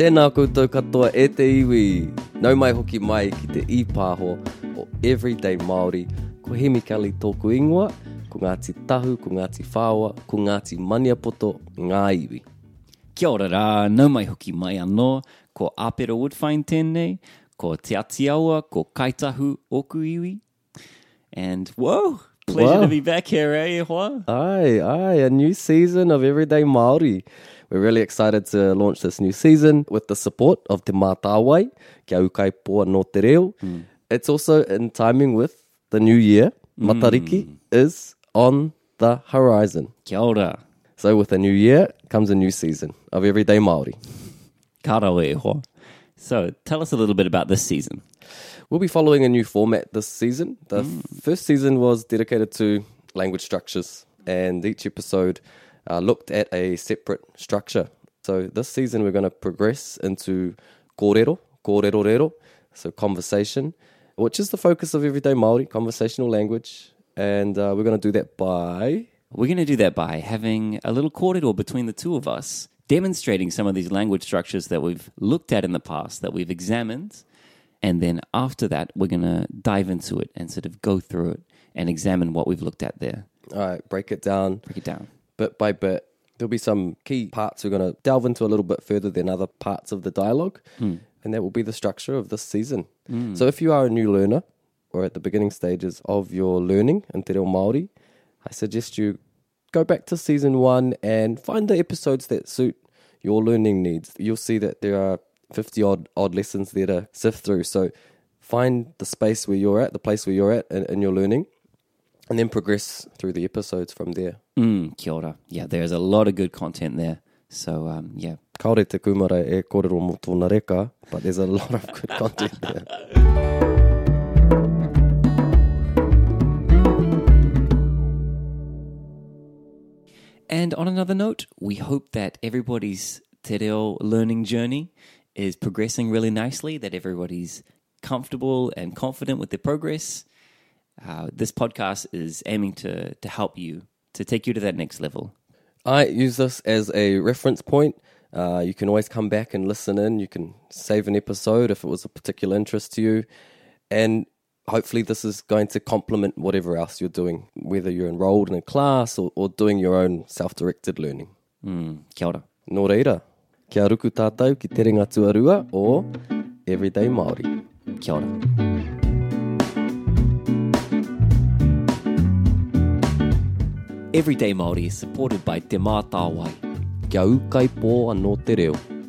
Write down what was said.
Tēnā koutou katoa e te iwi. Nau mai hoki mai ki te ipāho o Everyday Māori. Ko Hemi Kelly tōku ingoa, ko Ngāti Tahu, ko Ngāti Whaoa, ko Ngāti Maniapoto, ngā iwi. Kia ora rā, nau mai hoki mai anō, ko Āpera Woodfine tēnei, ko Te Atiawa, ko Kaitahu Oku Iwi. And whoa, pleasure Wow. to be back here, eh, Hoa? Ai, ai, a new season of Everyday Māori. We're really excited to launch this new season with the support of Te Mātāwai, kia ukai poa no te reo. Hmm. It's also in timing with the new year. Hmm. Matariki is on the horizon. Kia ora. So with a new year comes a new season of Everyday Māori. Ka rau hoa. So, tell us a little bit about this season. We'll be following a new format this season. The f- first season was dedicated to language structures, and each episode uh, looked at a separate structure. So this season, we're going to progress into kōrero, kōrero rero, so conversation, which is the focus of everyday Māori, conversational language. And uh, we're going to do that by We're going to do that by having a little corridor between the two of us, demonstrating some of these language structures that we've looked at in the past, that we've examined. And then after that, we're going to dive into it and sort of go through it and examine what we've looked at there. all right, break it down Break it down. Bit by bit. There'll be some key parts we're going to delve into a little bit further than other parts of the dialogue, hmm. and that will be the structure of this season. Hmm. So, if you are a new learner or at the beginning stages of your learning in Te Reo Māori, I suggest you go back to season one and find the episodes that suit your learning needs. You'll see that there are 50 odd, odd lessons there to sift through. So, find the space where you're at, the place where you're at in, in your learning, and then progress through the episodes from there. Mm, kia ora. Yeah, there's a lot of good content there. So, um, yeah. Kaore te kumara e kōrero mo tōna reka, but there's a lot of good content there. And on another note, we hope that everybody's te reo learning journey is progressing really nicely, that everybody's comfortable and confident with their progress. Uh, this podcast is aiming to, to help you, to take you to that next level. I use this as a reference point. Uh, you can always come back and listen in. You can save an episode if it was a particular interest to you. And hopefully, this is going to complement whatever else you're doing, whether you're enrolled in a class or, or doing your own self directed learning. Mm, kia ora. Nō reira, kia ruku tātou ki te ringa tuarua o Everyday Māori. Kia ora. Everyday Māori is supported by Te Mātāwai. Kia ukai pō anō te reo.